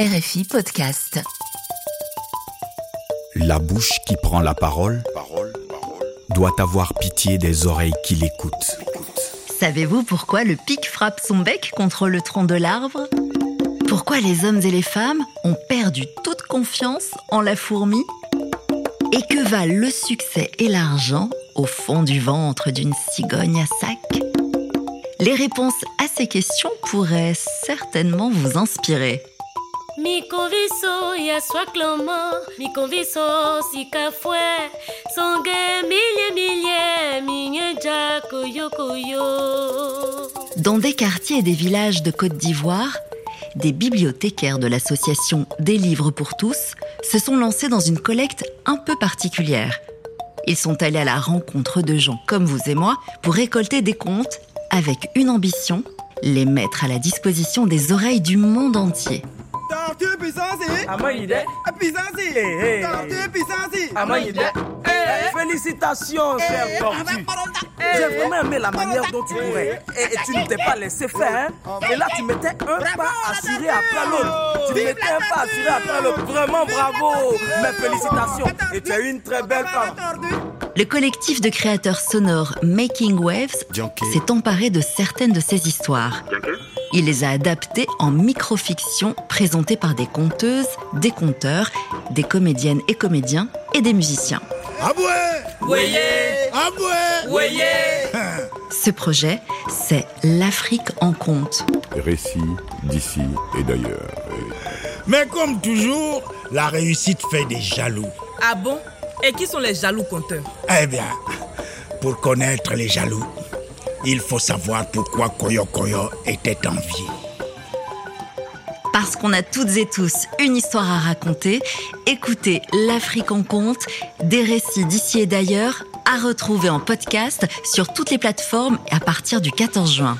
RFI Podcast. La bouche qui prend la parole doit avoir pitié des oreilles qui l'écoutent. Savez-vous pourquoi le pic frappe son bec contre le tronc de l'arbre? Pourquoi les hommes et les femmes ont perdu toute confiance en la fourmi? Et que valent le succès et l'argent au fond du ventre d'une cigogne à sac? Les réponses à ces questions pourraient certainement vous inspirer. Dans des quartiers et des villages de Côte d'Ivoire, des bibliothécaires de l'association Des livres pour tous se sont lancés dans une collecte un peu particulière. Ils sont allés à la rencontre de gens comme vous et moi pour récolter des contes avec une ambition, les mettre à la disposition des oreilles du monde entier. Tortue puissance Amaïde. Puissance Eh, eh. Tortue puissance Amaïde. Eh, Félicitations, cher Tortue. J'ai vraiment aimé la manière dont tu courais. Et, et tu ne t'es pas laissé faire. Hein? Et là, tu mettais un pas assuré après l'autre. Tu mettais un pas assuré après l'autre. Vraiment bravo. Mes félicitations. Et tu es une très belle femme. Le collectif de créateurs sonores Making Waves s'est emparé de certaines de ces histoires. Il les a adaptées en microfiction présentées par des conteuses, des conteurs, des comédiennes et comédiens et des musiciens. Ce projet, c'est l'Afrique en conte. Récits d'ici et d'ailleurs. Mais comme toujours, la réussite fait des jaloux. Ah bon? Et qui sont les jaloux compteurs Eh bien, pour connaître les jaloux, il faut savoir pourquoi Koyo Koyo était envié. Parce qu'on a toutes et tous une histoire à raconter, écoutez L'Afrique en compte, des récits d'ici et d'ailleurs, à retrouver en podcast sur toutes les plateformes à partir du 14 juin.